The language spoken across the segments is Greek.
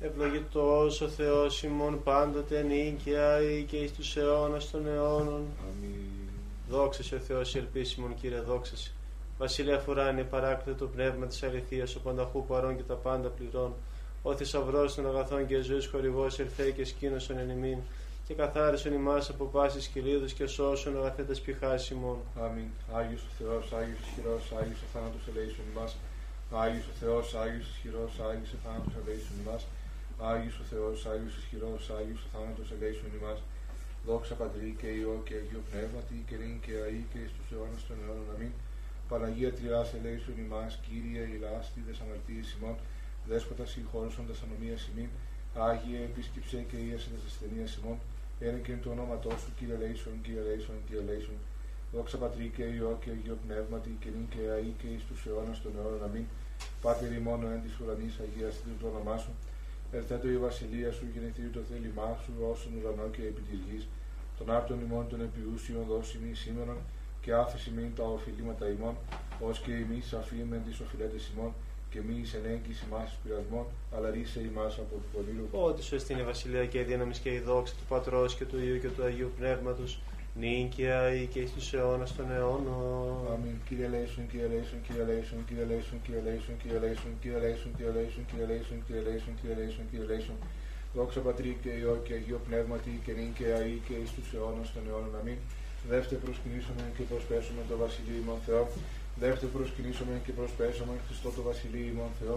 Ευλογητός ο Θεός ημών πάντοτε νίκαια ή και εις τους αιώνας των αιώνων. Αμήν. Δόξα σε ο Θεός ελπίσιμον Κύριε δόξα σε. Βασιλεία φουράνει παράκλητο το πνεύμα της αληθείας, ο πανταχού παρών και τα πάντα πληρών. Ο θησαυρός των αγαθών και ζωής χορηγός ελθέ και σκήνωσον εν ημίν και καθάρισον ημάς από πάσης κυλίδους και σώσον αγαθέτας πηχάς ημών. Αμήν. Άγιος ο Θεός, Άγιος ισχυρός, Άγιος ο θάνατος ελέησον ημάς. Άγιος ο Θεός, Άγιος ισχυρός, Άγιος ο θάνατος ελέησον ημάς. Άγιος ο Θεός, Άγιος ισχυρός, Άγιος ο θάνατος ελέησον ημάς. Δόξα Πατρί και Υιό και Αγίο Πνεύματι και νυν και αεί και εις τους αιώνας των αιώνων. Αμήν. Παναγία Τριάς ελέησον ημάς, Κύριε ηλάστη δες αμαρτίες ημών, Δέσποτα συγχώρησον τας ανομίας ημίν, Άγιε επίσκεψε και ίασε τας ασθενείας ημών, ένα και το όνόματό σου, Κύριε ελέησον, Κύριε ελέησον, Κύριε ελέησον. Δόξα Πατρί και Υιό και Αγίο Πνεύματι και νυν και αεί και εις τους αιώνας των αιώνων. Αμήν. Πάτερ ημών εν της ουρανής αγιαστήτω το όνομά σου, Ερθέτω η βασιλεία σου, γεννηθείτε το θέλημά σου, όσον ουρανό και επί της γης. Των άρτων ημών των επιούσιων δώσει μη σήμερα και άφηση μην τα οφειλήματα ημών, ως και εμείς αφήμεν τις οφειλέτες ημών, και μη εις ενέγκης ημάς πειρασμών, αλλά ρίσε ημάς από του πονήρου. Ότι σου εστίν η βασιλεία και η δύναμη και η δόξα του Πατρός και του Υιού και του Αγίου Πνεύματος, νίκαια ή και εις τους αιώνας των αιώνων. Αμήν. Κύριε Λέησον, Κύριε Λέησον, Κύριε Λέησον, Κύριε Λέησον, Κύριε Λέησον, Κύριε Λέησον, Κύριε Λέησον, Κύριε Λέησον, Κύριε Λέησον, Κύριε Λέησον, Κύριε Λέησον, Κύριε Λέησον. Δόξα Πατρί και Υιό και Αγίο Πνεύματι και νυν και αεί και εις τους αιώνας των αιώνων. Αμήν. Δεύτε προσκυνήσουμε και προσπέσουμε το Βασιλείο ημών Θεό. Δεύτε προσκυνήσουμε και προσπέσουμε Χριστό το Βασιλείο ημών Θεό.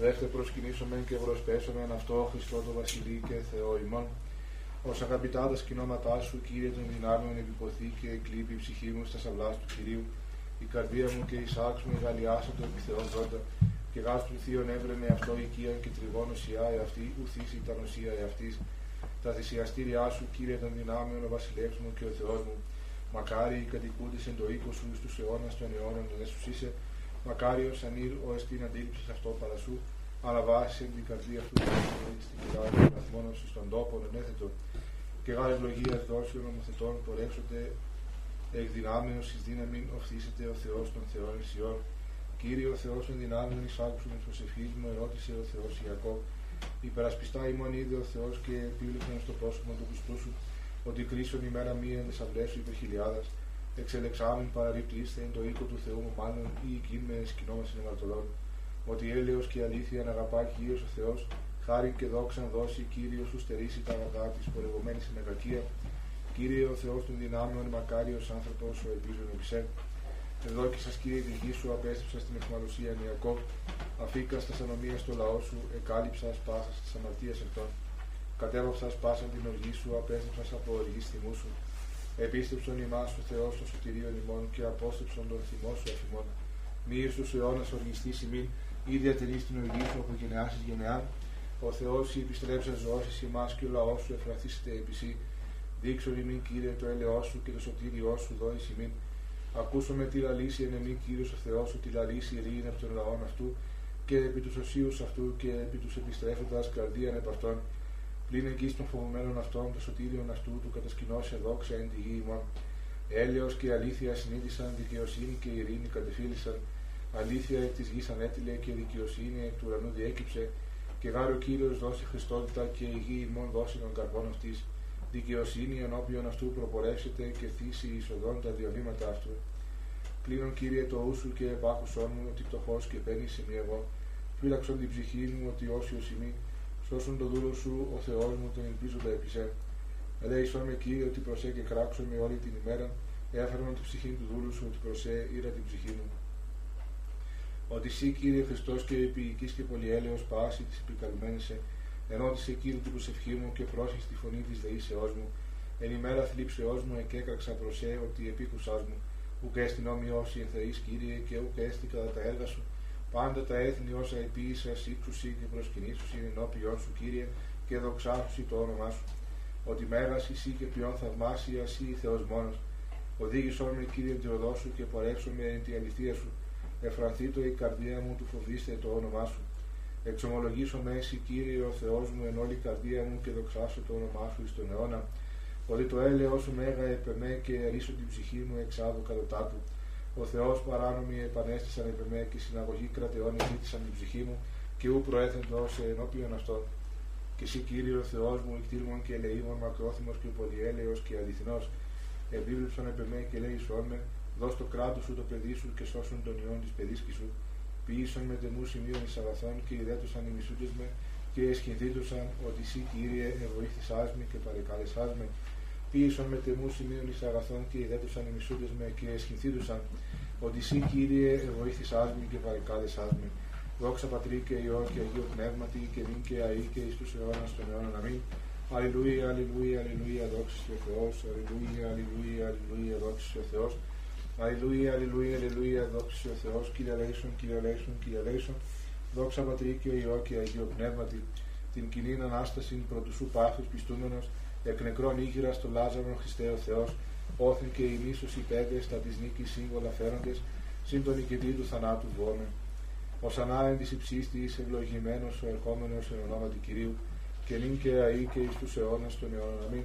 Δεύτε προσκυνήσουμε και προσπέσουμε αυτό Χριστό το Βασιλείο και Θεό ημών. Ω αγαπητά τα σκηνώματά σου, κύριε των δυνάμεων, επιποθεί και εκλείπει η ψυχή μου στα σαυλά του κυρίου. Η καρδία μου και η σάξ μου εγαλιάσα το επιθεών ζώντα. Και γά του θείων έβρενε αυτό οικία και τριγώνο σιά εαυτή, ουθήσει τα νοσία εαυτής. Τα θυσιαστήριά σου, κύριε των δυνάμεων, ο βασιλεύς μου και ο Θεός μου. Μακάρι οι κατοικούντες εν το οίκο σου στους αιώνας των αιώνων δεν σου είσαι. Μακάριο ανήρ ο εστίν αντίληψης αυτό παρασού. Αλλά βάσει την καρδία αυτού στην κοιλάδα των βαθμών στον τόπο ενέθετο. Και γάρε ευλογία δόσεων νομοθετών πορεύσονται εκ δυνάμεως εις δύναμην οφθήσεται ο Θεός των Θεών Ισιών. Κύριε ο Θεός των δυνάμεων εισάκουσον εκ προσευχής μου ερώτησε ο Θεός Ιακώβ. Υπερασπιστά ημών είδε ο Θεός και επίλεξαν στο πρόσωπο του Χριστού σου ότι κρίσον ημέρα μία εν αυλές σου υπερ χιλιάδας. Εξελεξάμιν παραρρυπτήστε εν το οίκο του Θεού μου μάλλον ή εκείν με σκηνόμα συνεμαρτωλών. Ότι έλεος και αλήθεια να αγαπά Κύριος ο Θεός, χάρη και δόξαν δώσει Κύριος σου στερήσει τα αγαθά της πορευωμένης στην κακία. Κύριε ο Θεός των δυνάμεων, μακάριος άνθρωπος ο ελπίζων επισέ. Εδώ και σας Κύριε τη γη σου απέστρεψα στην εχμαλωσία Νιακό, αφήκας στα ανομία στο λαό σου, εκάλυψας πάσα στις αμαρτίες αυτών. Κατέβαψα πάσαν την οργή σου, απέστρεψας από οργή θυμού σου. Επίστεψον ημάς ο Θεός των σωτηρίων ημών και απόστρεψον τον θυμό σου αφημών. Μη στους αιώνας οργιστής ημίν, ή διατηρείς την οργή σου από γενεάσεις γενεάν. Ο Θεός η επιστρέψα ζώσεις ημάς και ο λαός σου εφραθήσετε επί Δείξον ημίν Κύριε το έλεός σου και το σωτήριό σου δόης ημίν. Ακούσαμε τη λαλήση εν εμή Κύριος ο Θεός σου, τη λαλήση ειρήνη από τον λαόν αυτού και επί τους οσίους αυτού και επί τους επιστρέφοντας καρδίαν επ' αυτών. Πλην εκεί των φοβουμένων αυτών, το σωτήριον αυτού του κατασκηνώσε δόξα εν τη γη ημών. Έλεος και αλήθεια συνείδησαν, δικαιοσύνη και ειρήνη κατεφίλησαν. Αλήθεια εκ της γης ανέτειλε και δικαιοσύνη εκ του ουρανού διέκυψε. Και γάρο Κύριος δώσει Χριστότητα και η γη ημών δώσει των καρπών αυτής. Δικαιοσύνη ενώπιον αυτού προπορεύσετε και θύσει εισοδών τα διαβήματα αυτού. Κλείνον Κύριε το ούσου και επάκουσόν μου ότι πτωχός και παίρνει σημεί εγώ. Φύλαξον την ψυχή μου ότι όσιος ημί Σώσον το δούλο σου, ο Θεός μου, τον ελπίζοντα επισέ. Ελέησον με Κύριε ότι προσέ και κράξω με όλη την ημέρα, έφερον την ψυχή του δούλου σου, ότι προσέ ήρα την ψυχή μου. Ότι εσύ Κύριε Χριστός και επίοικη και πολυέλεος πάση της επικαλουμένη ενώτησε Κύριε την προσευχή μου και πρόσεχε τη φωνή της δεήσεώ μου. Εν ημέρα θλίψεώ μου εκέκραξα προσέ ότι επίκουσά μου. Ουκ έστιν όμοιό ενθεεί Κύριε και ουκ έστι κατά τα έργα σου Πάντα τα έθνη όσα επίησα, σύξουσι και προσκυνήσουσι ενώπιον σου, Κύριε, και δοξάσουσι το όνομά σου. Ότι μέρας εσύ και ποιον θαυμάσια εσύ Θεός μόνος. Οδήγησόν με, Κύριε, την οδό σου και πορεύσω με εν τη αληθεία σου. Εφρανθεί το η καρδία μου του φοβήστε το όνομά σου. Εξομολογήσω με εσύ, Κύριε, ο Θεός μου, εν όλη καρδία μου και δοξάσω το όνομά σου εις τον αιώνα. Ότι το έλεό σου μέγα επεμέ και ρίσω την ψυχή μου εξάδου κατωτάτου. Ο Θεός παράνομοι επανέστησαν επί με και συναγωγή κρατεών ζήτησαν την ψυχή μου και ου προέθεντο σε ενώπιον αυτών. Και συ Κύριε ο Θεός μου, οικτίρμων και ελεήμων, μακρόθυμος και πολυέλεος και αληθινός, επίβλεψον επ' εμέ και ελέησόν με, δος το κράτος σου τω παιδί σου και σώσον τον υιόν της παιδίσκης σου, ποίησον μετ' εμού σημείον εις αγαθόν και ιδέτωσαν οι μισούντές με και αισχυνθήτωσαν ότι συ Κύριε εβοήθησάς με και παρεκάλεσάς με, ποίησον μετ' εμού σημείον εις αγαθόν και ιδέτωσαν οι μισούντές με και αισχυνθήτωσαν ότι εσύ Κύριε εβοήθησάς με και παρεκάλεσάς με. Δόξα Πατρί και Υιό και Αγίο Πνεύματι και νυν και αή και εις τους αιώνας των αιώνων. Αμήν. Αλληλούια, αλληλούια, αλληλούια, δόξα ο Θεός. Αλληλούια, αλληλούια, αλληλούια, δόξα ο Θεός. Αλληλούια, αλληλούια, αλληλούια, δόξα ο Θεός. Κύριε Λέησον, Κύριε Λέησον, Κύριε Λέησον. Δόξα Πατρί και Υιό και Αγίο Πνεύματι. Την κοινή ανάσταση πρωτού σου πάθους πιστούμενος, εκ νεκρών ήγυρας στο Λάζαρο Χριστέ ο Θεός, όθεν και οι μίσους οι πέντες τα της νίκης σύμβολα φέροντες, συν τον του θανάτου βόμεν ως ανάεν της υψίστης ευλογημένος ο ερχόμενος εν ονόματι Κυρίου και νυν και αή και εις τους αιώνας των αιώνων. Αμήν.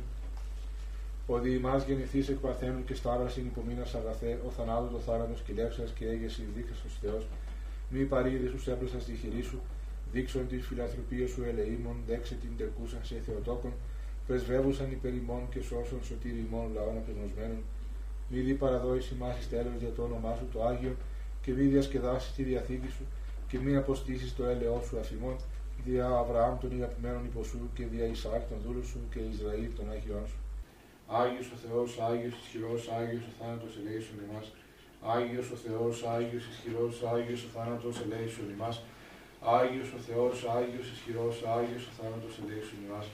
Ο διημάς γεννηθείς εκ παρθένου και στάρασιν υπομείνας αγαθέ, ο θανάτου το θάνατος και λέξας και έγεση δείχας ως Θεός, μη παρήδη σου έπλασα στη χειρή σου, δείξον τη φιλανθρωπία σου ελεήμων, δέξε την τερκούσαν σε Θεοτόκον, πρεσβεύουσαν υπερημών και σώσον σωτήρι ημών λαών απεγνωσμένων, μη δι παραδόηση μάχης τέλος για το όνομά σου το Άγιο και μη διασκεδάσεις τη διαθήκη σου, και μη αποστήσεις το έλεό σου αφημών, δια Αβραάμ των αγαπημένων υποσού και δια Ισαάκ των δούλων σου και Ισραήλ των Άγιών σου. Άγιος ο Θεός, Άγιος ισχυρός, Άγιος ο θάνατος ελέησον ημάς. Άγιος ο Θεός, Άγιος ισχυρός, Άγιος ο θάνατος ελέησον ημάς. Άγιος ο Θεός, Άγιος ισχυρός, Άγιος ο θάνατος ελέησον ημάς.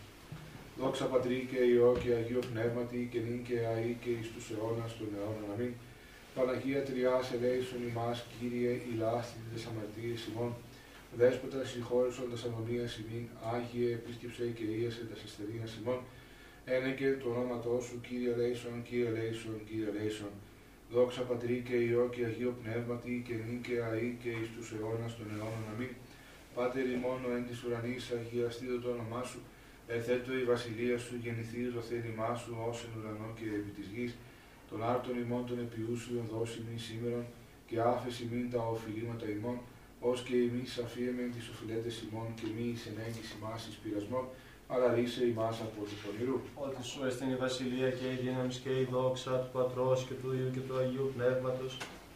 Δόξα Πατρί και Υιό και Αγίο Πνεύματι και νυν και αή και εις τους αιώνας των αιώνων. Αμήν. Παναγία Τριάς ελέησον ημάς, Κύριε, ηλάστη τες αμαρτίες ημών, δέσποτα συγχώρησον τας αμμονίας ημίν, Άγιε, επίσκεψε και ίασε τας αστερίας ημών, ένεκε το ονόματό σου, Κύριε ελέησον, Κύριε ελέησον, Κύριε ελέησον. Δόξα Πατρί και Υιό και Αγίο Πνεύματι και νυν και αή και εις τους αιώνας των αιώνων. Αμήν. Πάτερ ημών ο εν της ουρανής, αγιαστήτω το όνομά σου, εθέτω η βασιλεία σου, γεννηθείς το θέλημά σου, ως εν ουρανό και επί της γης, των άρτων ημών των επιούσιων δώσει μη σήμερον και άφεση μην τα οφειλήματα ημών, ως και εμεί αφίεμεν τις οφειλέτες ημών και μη ενέγγι ημάς εις πειρασμών, αλλά ρίσε ημάς από τους πονηρού. Ότι σου έστειν η βασιλεία και η δύναμη και η δόξα του Πατρός και του Υιού και του Αγίου Πνεύματος,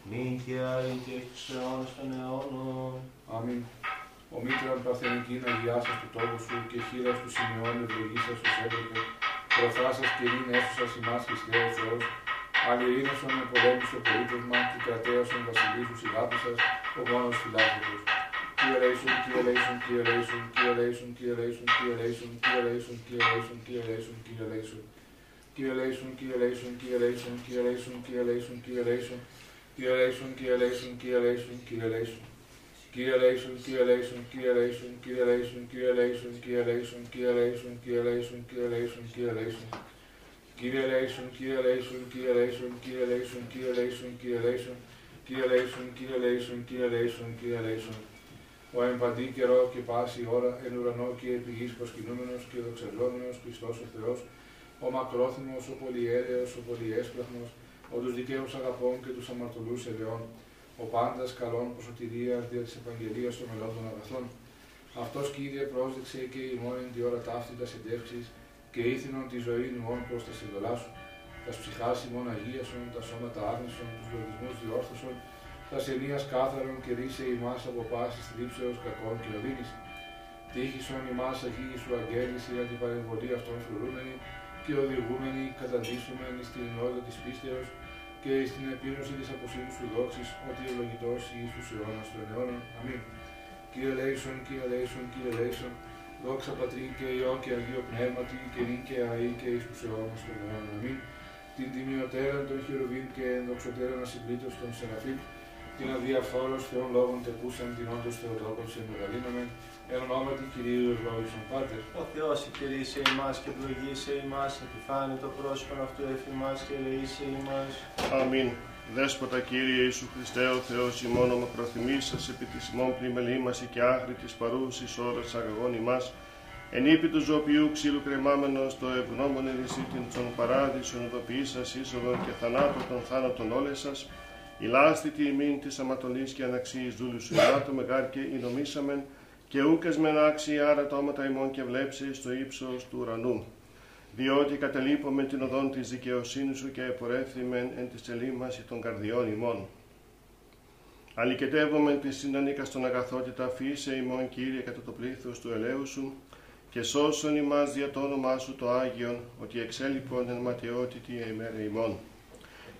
νυν και άη και στους αιώνας των αιώνων. Αμήν. Ο μήτραν παθενική να γιάσας του τόπου σου και χείρας του σημειών ευλογήσας ως έπρεπε, προφάσας και νυν έσουσας ημάς Χριστέ Θεός, Αλληλίνωσον με πολέμους το πολίτευμα και κρατέωσον βασιλίσους ηγάπησας, ο μόνος φιλάθλητος. Key relation, key relation, key relation, key relation. Ο εμπαντή καιρό και πάση ώρα εν ουρανό και επί γης προσκυνούμενος και δοξαζόμενος Χριστός ο Θεός, ο μακρόθυμος, ο πολυέλεος, ο πολυέσπραχνος, ο τους δικαίους αγαπών και τους αμαρτωλούς ελαιών, ο πάντας καλών προσωτηρίας δια της Ευαγγελίας των μελών των αγαθών. Αυτός Κύριε πρόσδεξε και η μόνη τη ώρα ταύτητας συντεύξης και ήθινον τη ζωή ημών προς τα συμβολά σου, τας ψυχάς ημών αγίασον, τα σώματα άγνησον, τους λογισμούς διόρθωσον, τας σενίας κάθαρον και ρίσε ημάς από πάσης θλίψεως κακών και οδύνης. Τύχησον ημάς αγίη σου αγγέλης για την παρεμβολή αυτών φρουρούμενη και οδηγούμενη καταδείσουμεν στην ενότητα της πίστεως και στην επίρρωση της αποσύνης σου δόξης, ότι ευλογητός εις τους αιώνας των αιώνων. Αμήν. Κύριε Λέησον, Κύριε Λέησον, Κύριε Λέησον, Δόξα Πατρί και Υιό και Αγίο Πνεύματι και νυν και αή και εις τους αιώνας των αιώνων. Αμήν. Την τιμιωτέρα των χειροβήν και ενδοξωτέρων ασυμπλήτως των Σεραφείμ, την αδιαφόρος Θεών λόγων τεκούσαν την όντως Θεοτόκον σε μεγαλύνομεν, εν ονόματι Κυρίου ευλόγησον Πάτερ. Ο Θεός εκτηρήσε εμάς και ευλογήσε εμάς, επιφάνει το πρόσωπο αυτού εφημάς και ελεήσε εμάς. Αμήν. Δέσποτα Κύριε Ιησού Χριστέ, ο Θεός ημών ομοκροθυμίσας επί της ημών πλημελήμαση και άχρη της παρούσης ώρας αγαγών ημάς, εν ύπη του ζωοποιού ξύλου κρεμάμενος το ευγνώμων ερησίτην των παράδεισων ειδοποιήσας είσοδον και θανάτων των θάνατων όλες σας, η λάστη τη ημίν της αματολής και αναξίης δούλους σου το μεγάρ και η νομίσαμεν, και ούκες μεν άξιοι άρα το όματα ημών και βλέψεις στο ύψος του ουρανού. Διότι κατελείπουμε την οδόν της δικαιοσύνης σου και επορεύθυμεν εν της ελίμαση των καρδιών ημών. Αλικετεύομαι της συνανίκας στον αγαθότητα φύσε ημών Κύριε κατά το πλήθος του ελέου σου και σώσον ημάς δια το όνομά σου το Άγιον, ότι εξέλιπον εν ματαιότητη ημέρα ημών.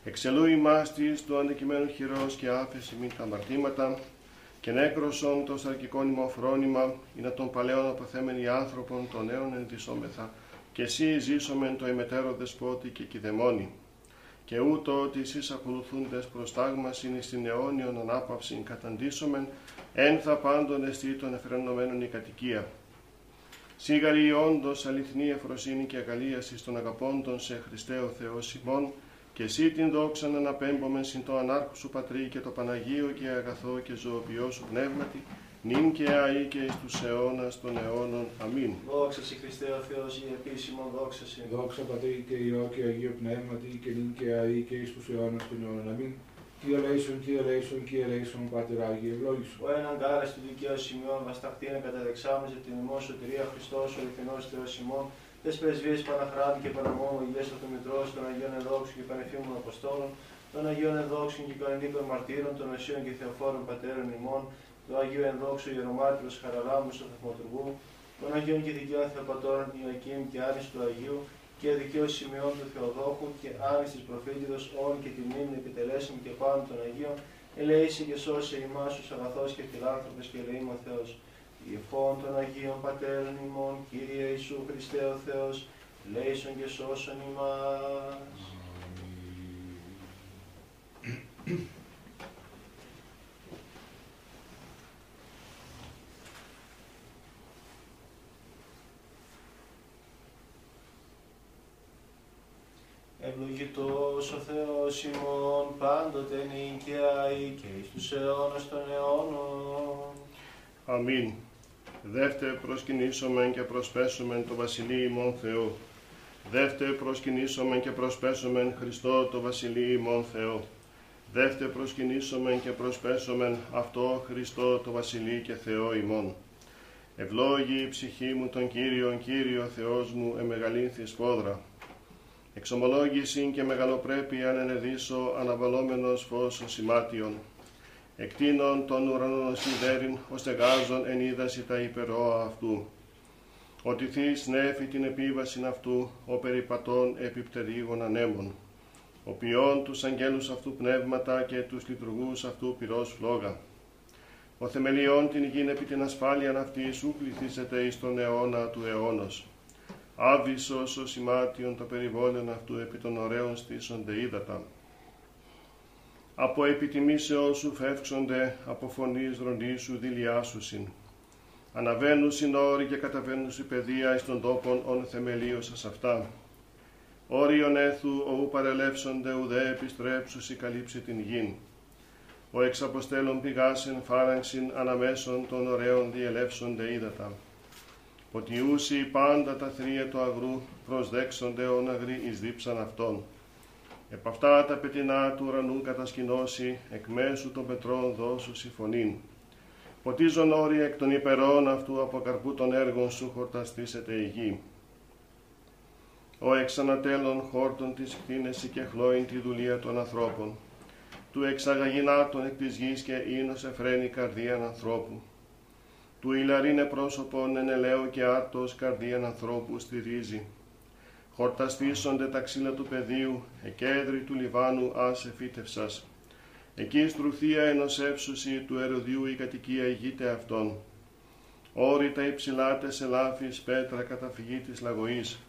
Εξελού ημάς της του αντικειμένου χειρός και άφεση μην τα αμαρτήματα, και νέκροσον το σαρκικόν ημών φρόνημα, ή να τον παλαιόν αποθέμενοι άνθρωπον των νέων ενδυσόμεθα, και εσύ ζήσομεν το ημετέρω δεσπότη και κηδεμόνι. Και ούτω ότι εσείς ακολουθούντες προς τάγμασιν εις την αιώνιον ανάπαυσιν καταντήσομεν, εν θα πάντων εστί των εφρενωμένων η κατοικία. Σίγαρη όντως αληθινή εφροσύνη και αγαλίασης των αγαπώντων σε Χριστέ ο Θεός ημών, και εσύ την δόξα να αναπέμπομεν συν το ανάρχου σου πατρί και το Παναγίο και αγαθό και ζωοποιό σου πνεύματι, νυν και αεί και εις τους αιώνας των αιώνων. Αμήν. Δόξα σε Χριστέ ο Θεός, η επίσημο δόξα σε. Δόξα Πατρί και Υιό και Αγίο Πνεύματι και νυν και αεί και εις τους αιώνας των αιώνων. Αμήν. Κύριε Λέησον, Κύριε Λέησον, Κύριε Λέησον, Πάτερ Άγιε, ευλόγησον. Ο έναν κάρα του δικαίου σημειών βασταχτήνε καταδεξάμενε από την ημών σωτηρία Χριστός, ο αληθινός Θεός ημών, τες πρεσβείες Παναχράτου και Παναμόμου, υγιές του Μητρός, των Αγίων Εδόξων και Πανεφήμων Αποστόλων, των Αγίων Εδόξων και Κανονίκων Μαρτύρων, των Οσίων και Θεοφόρων Πατέρων ημών, του Αγίου Ενδόξου Ιερομάρτυρος Χαραλάμου του Θαυματουργού, των Αγίων και Δικαίων Θεοπατώρων Ιωακήμ και Άρης του Αγίου, και δικαίω σημειών του Θεοδόχου και άρης της προφήτητος όν και τιμήν επιτελέσεων και πάνω των Αγίων, ελέησε και σώσε ημάς τους αγαθός και φιλάνθρωπες και ελεήμων Θεός. Ιεφών των Αγίων Πατέρων ημών, Κύριε Ιησού Χριστέ ο Θεός, λέησον και σώσον ημάς. Ευλογητός ο Θεός ημών πάντοτε νικαία και εις τους αιώνας των αιώνων. Αμήν. Δεύτε προσκυνήσομεν και προσπέσομεν το Βασιλείο ημών Θεό. Δεύτε προσκυνήσομεν και προσπέσομεν Χριστό το Βασιλείο ημών Θεό. Δεύτε προσκυνήσομεν και προσπέσομεν αυτό Χριστό το Βασιλείο και Θεό ημών. Ευλόγη η ψυχή μου τον Κύριον, Κύριο Θεός μου, εμεγαλύνθης σπόδρα. Εξομολόγηση και μεγαλοπρέπεια ανενεδίσω αναβαλόμενος φως σημάτιον. Εκτείνων των ουρανών σιδέριν, ώστε γάζον εν είδαση τα υπερόα αυτού. Ότι θείς νέφη την επίβαση αυτού, ο περιπατών επιπτερίγων ανέμων. Ο ποιόν τους αγγέλους αυτού πνεύματα και τους λειτουργούς αυτού πυρός φλόγα. Ο θεμελιών την γην επί την ασφάλειαν αυτή σου πληθήσεται εις τον αιώνα του αιώνος. Άβυσος ο σημάτιον το περιβόλαιον αυτού επί των ωραίων στήσονται ύδατα. Από επιτιμήσεώς σου φεύξονται, από φωνής σου δηλιάσουσιν. Αναβαίνουν συνόροι και καταβαίνουν η παιδεία εις των τόπων ον θεμελίωσας αυτά. Όριον έθου ου παρελεύσονται ουδέ επιστρέψουσι καλύψει την γην. Ο εξαποστέλων πηγάσεν φάραγξιν αναμέσων των ωραίων διελεύσονται ύδατα ότι ούσι πάντα τα θρία του αγρού προσδέξονται ον αγροί εις δίψαν αυτών. Επ' αυτά τα πετεινά του ουρανού κατασκηνώσει, εκ μέσου των πετρών δώσου συμφωνήν. Ποτίζον όρια εκ των υπερών αυτού από καρπού των έργων σου χορταστήσεται η γη. Ο εξανατέλων χόρτων της κτίνεση και χλώην τη δουλεία των ανθρώπων. Του εξαγαγινάτων εκ της γης και ίνος εφραίνει καρδίαν ανθρώπου του ηλαρίνε πρόσωπον εν ελαίο και άρτος καρδίαν ανθρώπου στηρίζει. Χορταστήσονται τα ξύλα του πεδίου, εκέδρη του Λιβάνου άσε φύτευσας. Εκεί στρουθία ενός εύσουσι του ερωδιού η κατοικία ηγείται αυτών. Όρητα υψηλάτες ελάφης πέτρα καταφυγή της λαγωής.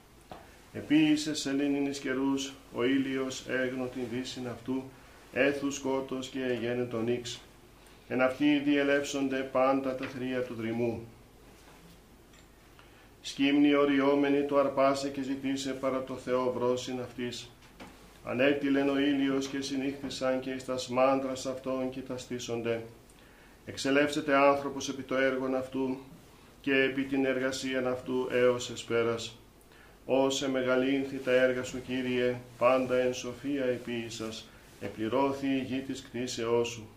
Επίησε σε λίνινης καιρούς, ο ήλιος έγνω την δύσιν αυτού, έθους σκότος και εγένε τον ίξ εν αυτοί διελεύσονται πάντα τα θρία του δρυμού. Σκύμνη οριόμενη το αρπάσε και ζητήσε παρά το Θεό βρόσιν αυτής. Ανέτειλεν ο ήλιος και συνήχθησαν και εις τα σμάντρας αυτών και τα στήσονται. Εξελεύσεται άνθρωπος επί το έργον αυτού και επί την εργασία αυτού έως εσπέρας. Όσε μεγαλύνθη τα έργα σου Κύριε, πάντα εν σοφία επίησας, επληρώθη η γη της κτίσεώς σου.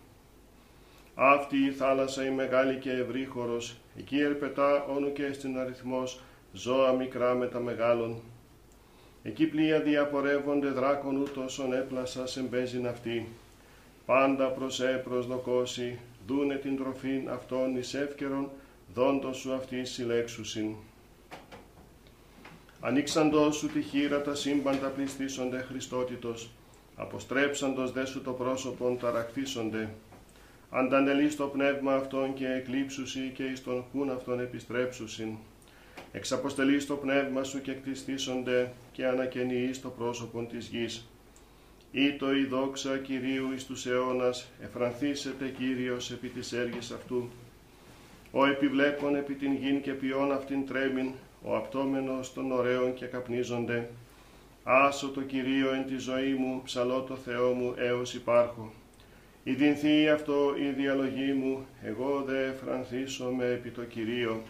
Αυτή η θάλασσα η μεγάλη και ευρύχωρος, Εκεί ερπετά όνου και στην αριθμός ζώα μικρά με τα μεγάλων. Εκεί πλοία διαπορεύονται δράκον ούτως έπλασα σε μπέζιν αυτή. Πάντα προς ε προσδοκώσει, δούνε την τροφήν αυτών εις εύκαιρον, δόντος σου αυτή συλλέξουσιν. Ανοίξαντος σου τη χείρα τα σύμπαντα πληστήσονται Χριστότητος, αποστρέψαντος δε σου το πρόσωπον ταρακτήσονται. Αντανελείς το πνεύμα αυτών και εκλείψουσι και εις τον χούν αυτών επιστρέψουσιν. Εξαποστελείς το πνεύμα σου και κτιστήσονται και ανακαινιείς το πρόσωπον της γης. Ήτο η δόξα Κυρίου εις τους αιώνας, εφρανθήσετε Κύριος επί της έργης αυτού. Ο επιβλέπων επί την γην και ποιόν αυτήν τρέμην, ο απτόμενος των ωραίων και καπνίζονται. Άσο το Κυρίο εν τη ζωή μου, ψαλώ το Θεό μου έως υπάρχω. Ιδινθεί αυτό η διαλογή μου, εγώ δε με επί το Κυρίο.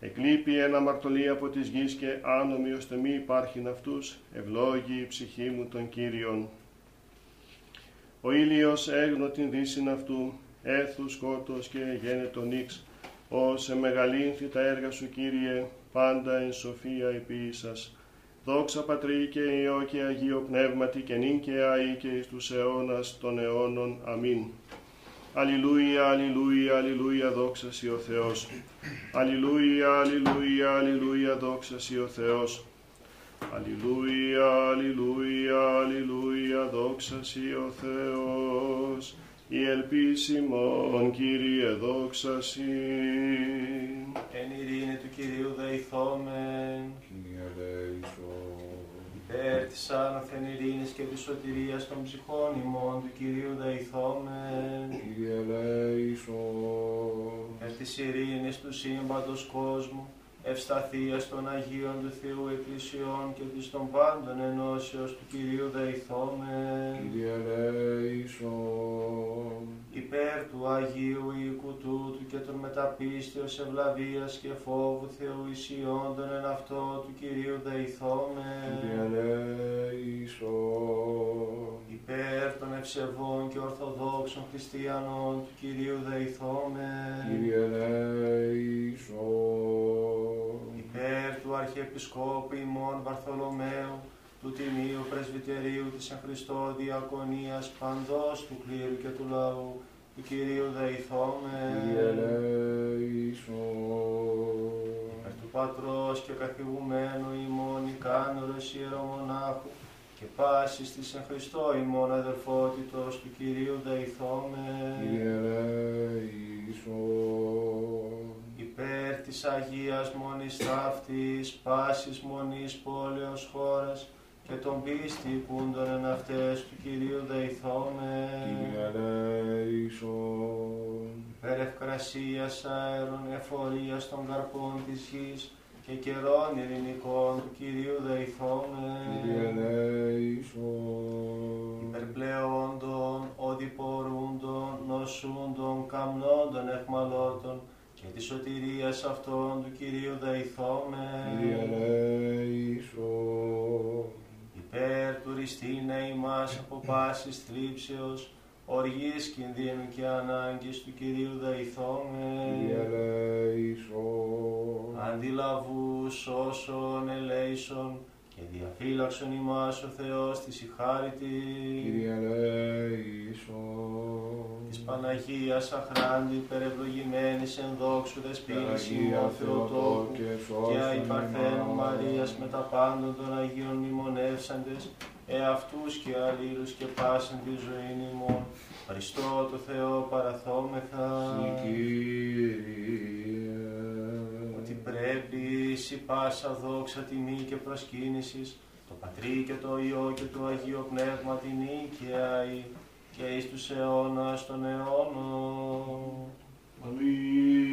Εκλείπει ένα μαρτωλή από της γης και άνομοι ώστε μη υπάρχειν αυτούς, ευλόγη η ψυχή μου των Κύριων. Ο ήλιος έγνω την δύσιν αυτού, έθους σκότος και γένετο νύξ, ως εμεγαλύνθη τα έργα σου Κύριε, πάντα εν σοφία επίησας. Δόξα Πατρί και Υιό και Αγίο Πνεύματι και νυν και αεί και εις τους αιώνας των αιώνων. Αμήν. Αλληλούια, αλληλούια, αλληλούια, δόξα Σοι ο Θεός. Αλληλούια, αλληλούια, αλληλούια, δόξα Σοι ο Θεός. Αλληλούια, αλληλούια, αλληλούια, δόξα Σοι ο Θεός. Η ελπίσιμον, Κύριε, δόξα Σοι. Εν ειρήνη του Κυρίου δεηθόμεν. Κύριε ελέησον. Υπέρ της άνωθεν ειρήνης και της σωτηρίας των ψυχών ημών του Κυρίου δεηθόμεν. Κύριε ελέησον. Εν της ειρήνης του σύμπαντος κόσμου, ευσταθίας των Αγίων του Θεού Εκκλησιών και της των πάντων ενώσεως του Κυρίου δεηθόμεν. Κύριε ελέησον. Υπέρ του Αγίου οίκου τούτου και των μεταπίστεως ευλαβίας και φόβου Θεού ισιόντων εν αυτό του Κυρίου δεηθόμεν. Κύριε ελέησον. Υπέρ των ευσεβών και ορθοδόξων χριστιανών του Κυρίου δεηθόμεν. Κύριε ελέησον. Υπέρ του Αρχιεπισκόπου ημών Βαρθολομαίου, του Τιμίου Πρεσβυτερίου της εν Χριστώ Διακονίας παντός του κλήρου και του λαού, του Κυρίου δεηθόμεν. Κύριε ελέησον. Υπέρ του Πατρός και καθηγουμένου ημών ικάνωρος ιερομονάχου, και πάσης της εν Χριστώ ημών αδερφότητος του Κυρίου δεηθόμεν. Κύριε ελέησον. Υπέρ της Αγίας Μονής Ταύτης, πάσης Μονής πόλεως χώρας και των πίστη κούντων εν αυτές του Κυρίου δεηθόμεν. Κύριε ελέησον. Υπέρ ευκρασίας αέρων εφορίας των καρπών της γης και καιρών ειρηνικών του Κυρίου δεηθόμεν. Κύριε ελέησον. υπερπλεόντων, οδηπορούντων, νοσούντων, καμνόντων, εχμαλώτων και της σωτηρίας αυτών του Κυρίου Κύριε δεηθόμεν. ελέησον. Υπέρ του ριστήνε ημάς από πάσης θλίψεως, οργής κινδύνου και ανάγκης του Κυρίου Κύριε δεηθόμεν. ελέησον. Αντιλαβούς όσων ελέησον και διαφύλαξον ημάς ο Θεός της η χάρη Κύριε ελέησον. της Παναγίας αχράντη υπερευλογημένης εν δόξου δεσποίνης Αγία ημών Θεοτόκου και και σώσον αϊ Παρθένου ημάς. Μαρίας με τα πάντων των Αγίων μνημονεύσαντες εαυτούς και αλλήλους και πάσαν τη ζωή ημών. Χριστό το Θεό παραθόμεθα Συ Κύριε. ότι πρέπει σι πάσα δόξα τιμή και προσκύνησης το Πατρί και το Υιό και το Αγίο Πνεύμα την νίκαια και εις τους αιώνας των αιώνων. Αμήν.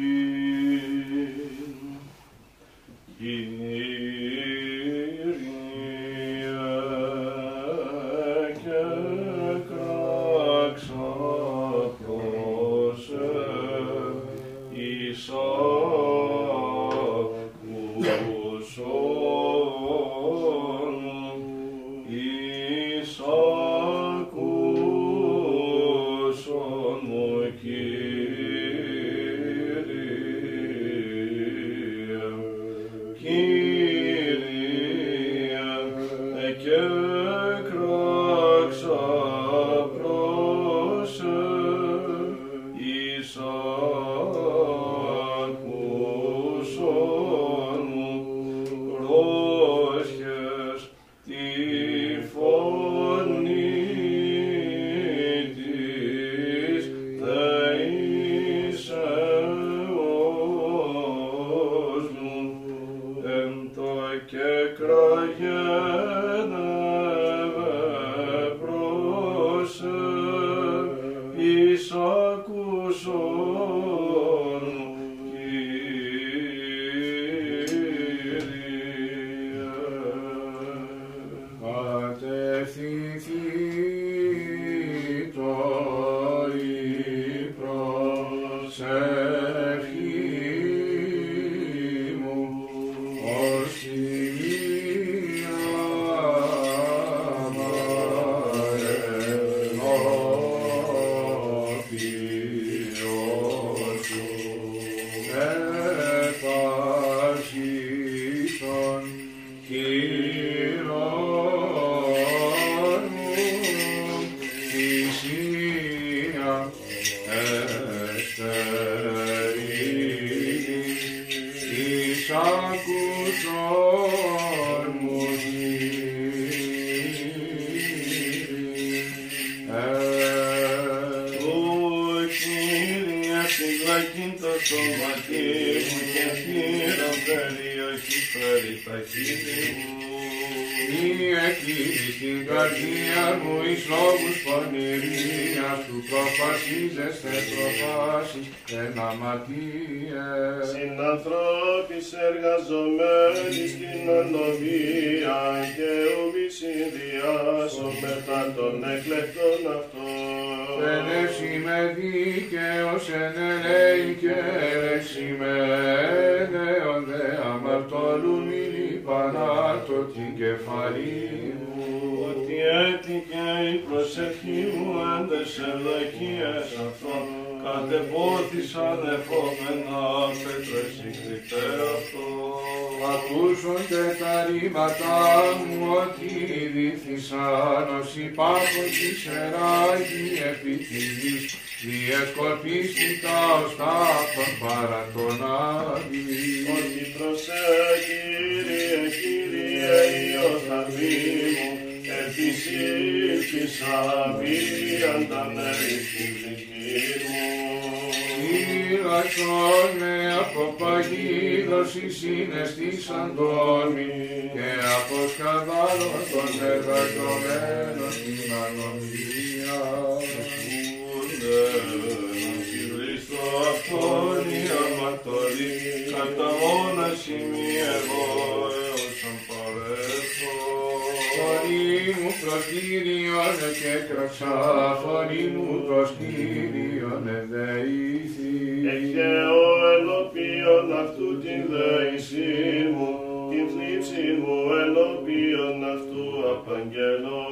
κύματα μου ότι βήθησαν ως υπάρχουν τη σεράγη επί της γης διεσκοπίστηκα ως παρά τον Άδη. Ότι προσέ Κύριε, Κύριε Ιωθαβή μου επισήλθησα βίαν τα μέρη της από με από παγίδωση συναισθήσαντον και από σκαδάλο των μετακομμένων την ανομιλία. Σκούνε Χριστό αυτόν η αμαρτωλή κατά μόνα σημεία εγώ προσκύριον και φωνή μου προσκύριον ναι, εδεήθη. ο ελοπίον αυτού την δεησή μου, την θλίψη μου ελοπίον αυτού απαγγελώ.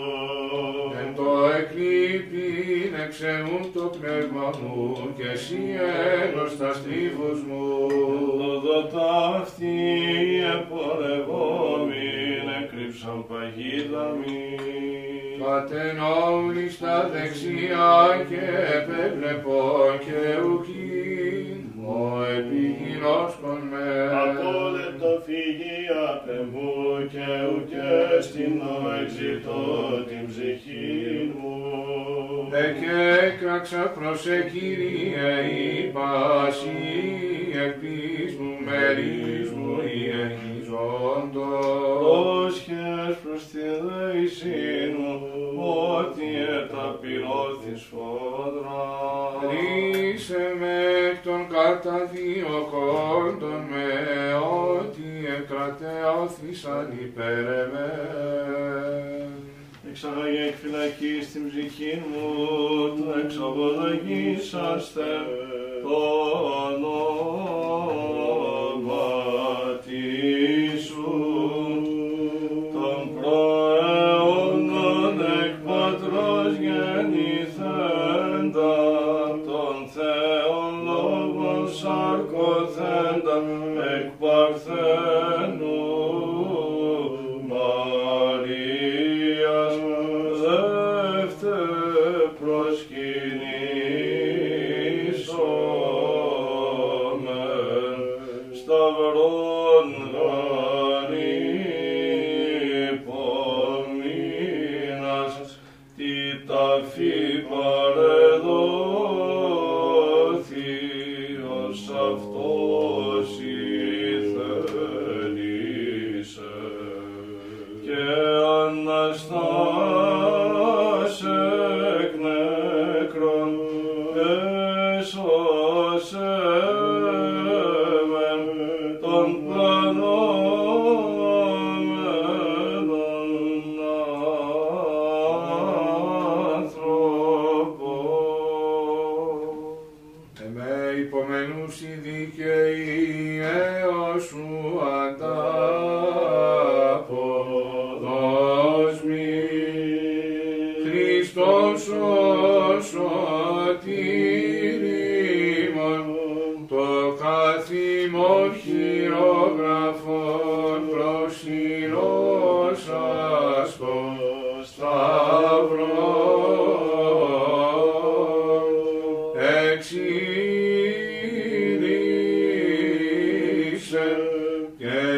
Εν το εκλείπιν εξαιούν το πνεύμα μου και εσύ έγνωσ τα μου. Εν το δοτάφτη επορευόμη σαν παγίδα μη. Στα δεξιά και επέβλεπω και ουκή, ο επιγεινός με. Απόλυτο φύγει απ' μου και ουκέ στην εξητώ την ψυχή μου. Εκέκραξα προς Κύριε η πάση, επί μου μερίσμου η ζώντος. Δώσχες προς τη δέησή μου, ότι εταπεινώθης φόδρα. Λύσε με εκ των καταδιωκόντων με, ότι εκρατεώθησαν υπέρ εμέ. Εξαγάγε εκ φυλακής στην ψυχή μου, το εξαγωγήσαστε το. Yeah.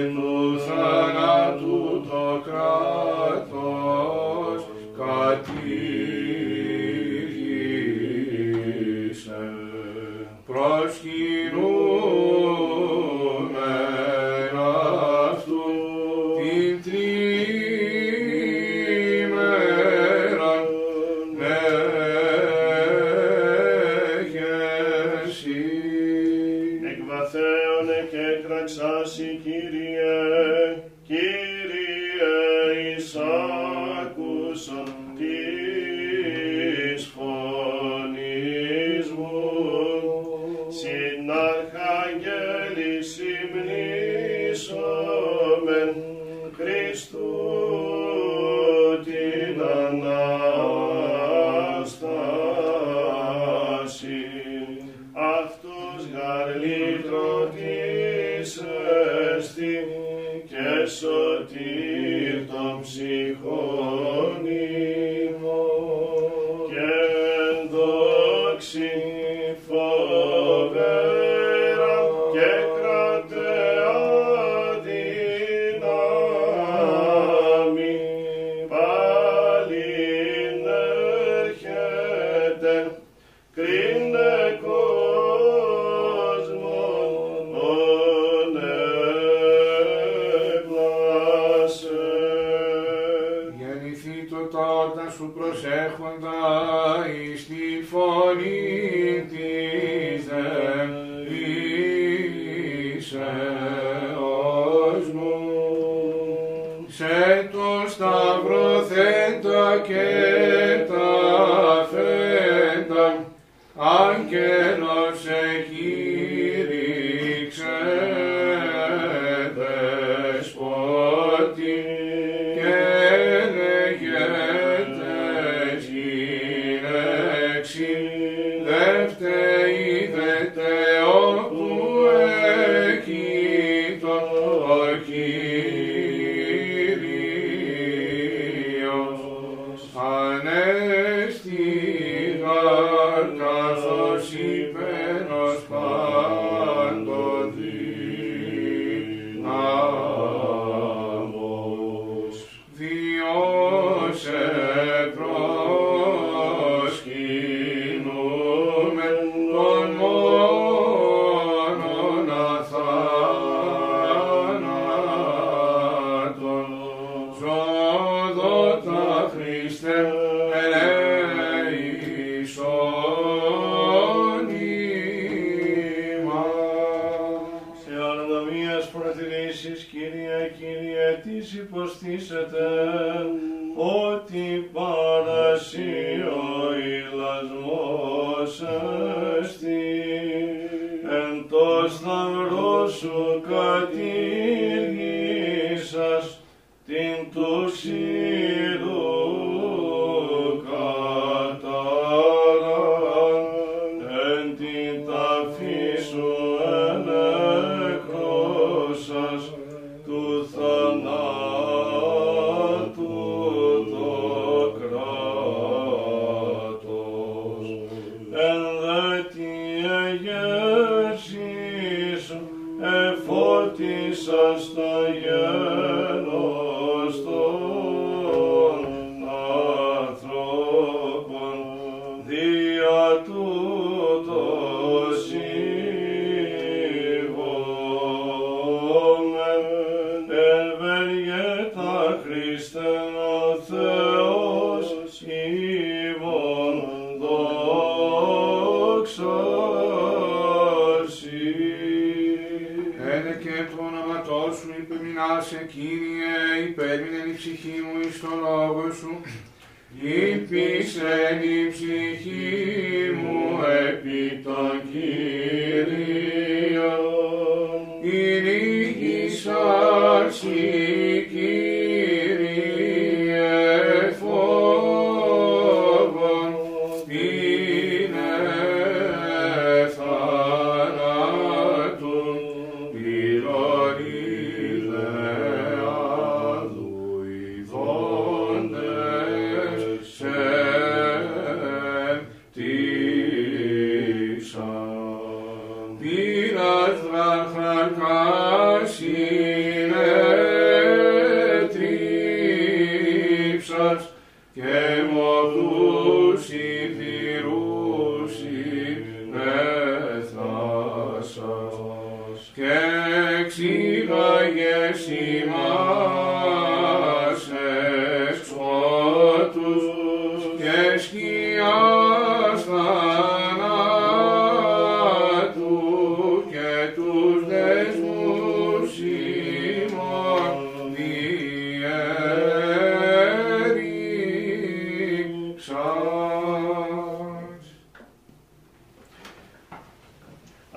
Λύπησεν η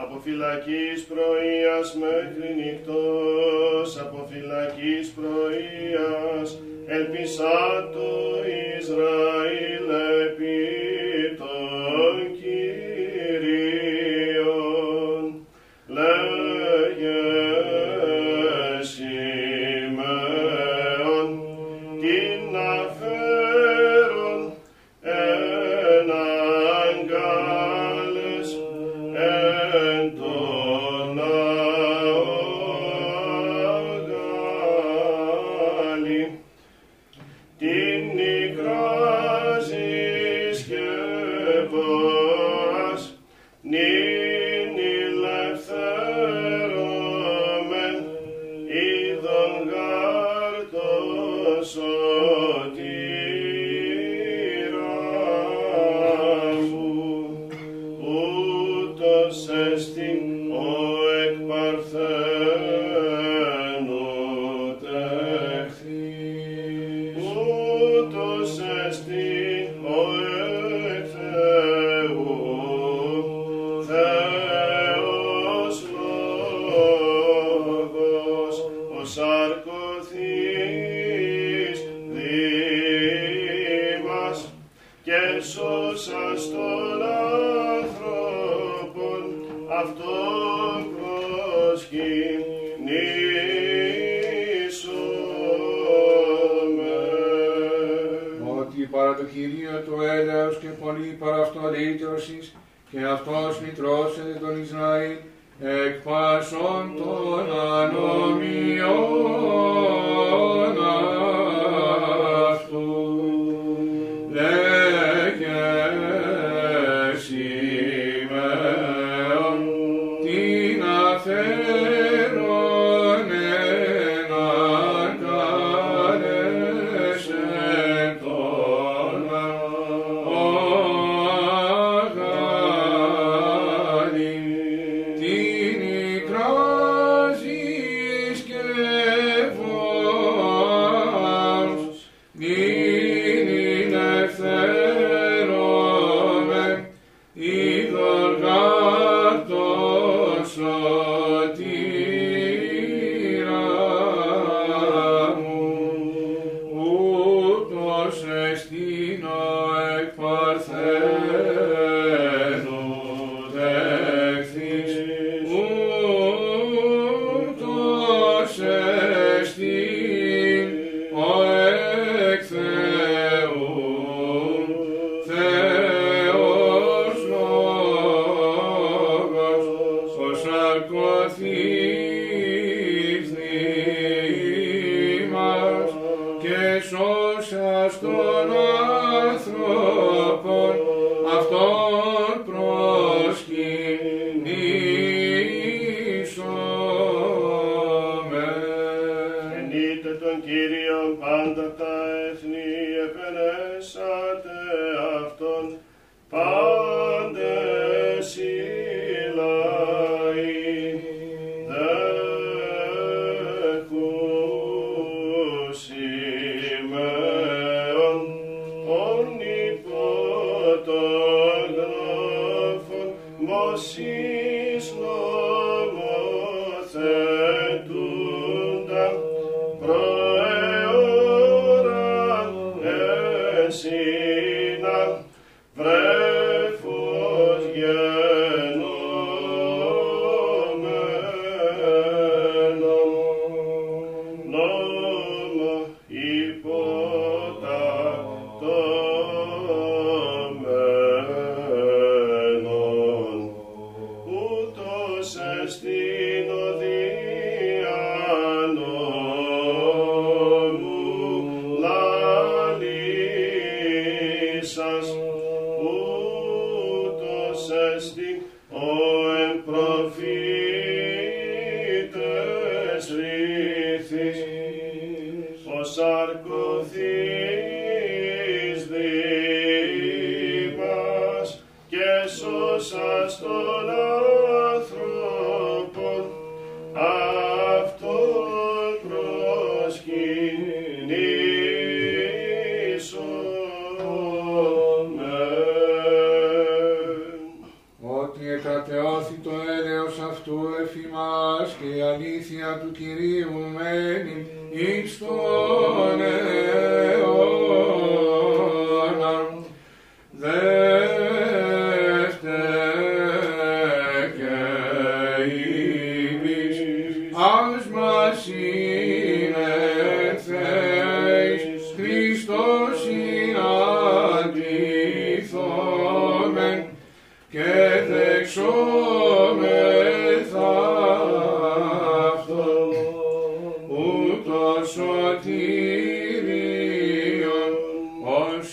από φυλακής πρωίας μέχρι νυχτός, από φυλακής πρωίας, ελπίσα το Ισραήλ.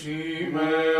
Ως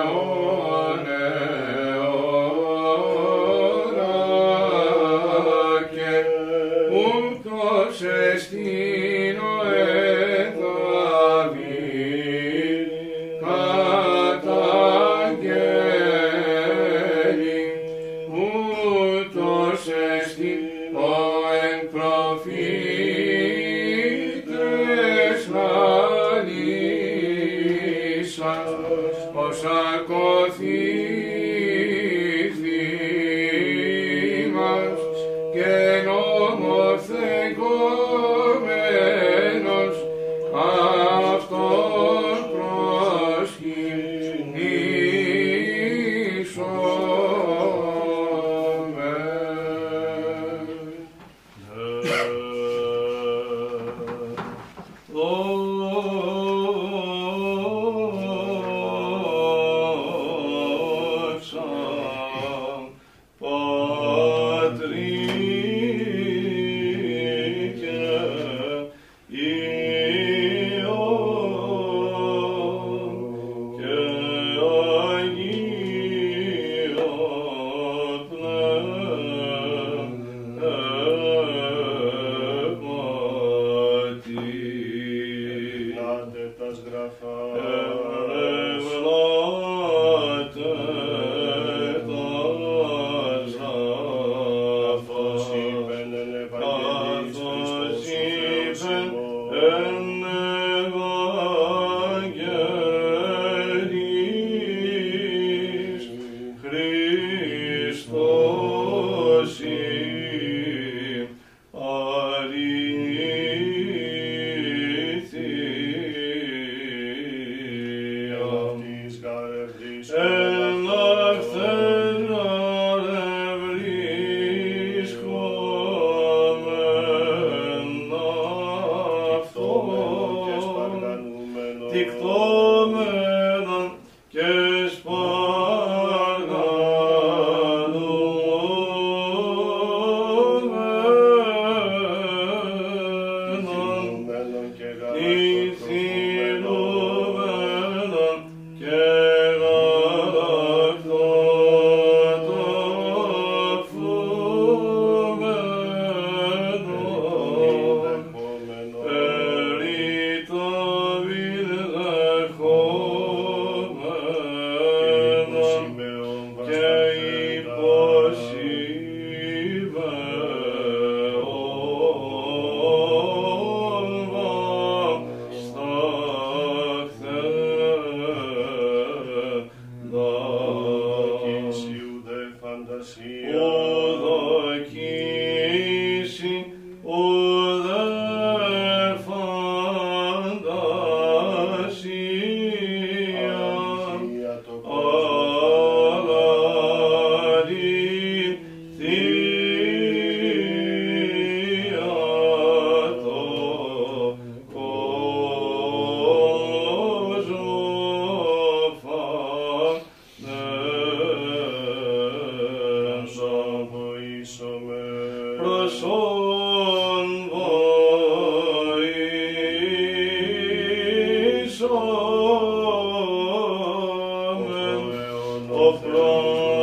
Lord.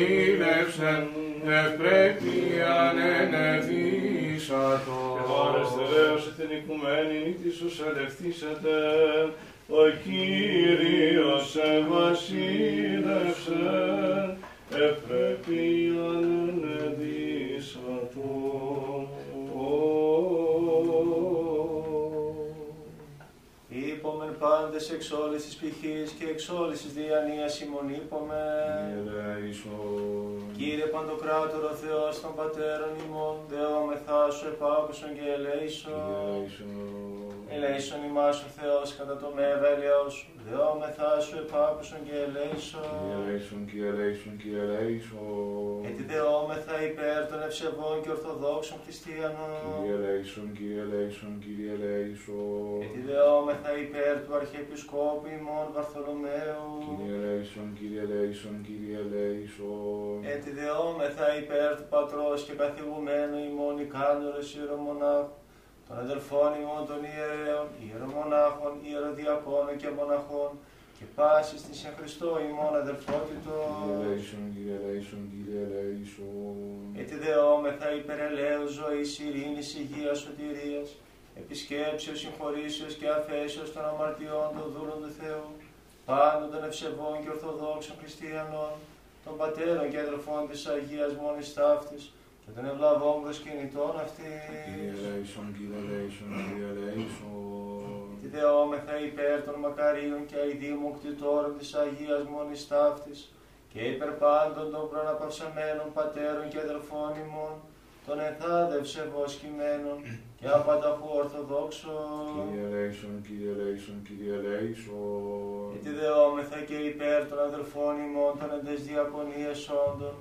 Ευασίλευσεν, ευπρέπειαν ενεδίσατον. Αιώνες Θεός εθνικουμένη νύχτησους ελευθύσατε, ο Κύριος ευασίλευσεν, ευπρέπειαν πάντες εξ όλης της πηχής και εξ όλης της διανοίας ημών είπομεν. Ελέησον. Κύριε Παντοκράτορο Θεός των Πατέρων ημών, δεόμεθά σου επάκουσον και ελέησον. Ελέησον. Ελέησον ημάς ο Θεός κατά το μέγα σου, δεόμεθά σου επάκουσον και ελέησον. Ελέησον, Κύριε ελέησον, Κύριε ελέησον. Γιατί δεόμεθα υπέρ των ευσεβών και ορθοδόξων χριστιανών. Κύριε ελέησον, Κύριε ελέησον, Κύριε ελέησον. Γιατί δεόμεθα υπέρ του Αρχιεπισκόπου ημών Βαρθολομαίου. Κύριε ελέησον, Κύριε ελέησον, Κύριε ελέησον. Έτσι δεόμεθα υπέρ του Πατρός και καθηγουμένου ημών ικάνωρος ιερομονάχου, των αδελφών ημών των ιερέων, ιερομονάχων, ιεροδιακόνων και μοναχών, και πάσης στην σε Χριστώ ημών Κύριε αδελφότητος. ελέησον, Κύριε ελέησον, Κύριε ελέησον. Έτσι δεόμεθα υπερ ελαίου ζωής, ειρήνης, υγείας, σωτηρίας, επισκέψεως, συγχωρήσεως και αφέσεως των αμαρτιών των δούλων του Θεού, πάντων των ευσεβών και ορθοδόξων χριστιανών, των πατέρων και αδελφών της Αγίας Μόνης Ταύτης και των ευλαβών προσκυνητών αυτή. Κύριε ελέησον, Κύριε ελέησον, Κύριε ελέησον. Τη δεόμεθα υπέρ των μακαρίων και αηδήμων κτητόρων της Αγίας Μόνης Ταύτης και υπέρ πάντων των προναπαυσαμένων πατέρων και αδελφών ημών, των εθάδευσε βοσκημένων και απανταχού ορθοδόξων. Κύριε ελέησον, Κύριε ελέησον, Κύριε ελέησον. Γιατί δεόμεθα και υπέρ των αδελφών ημών των εντες διακονίες όντων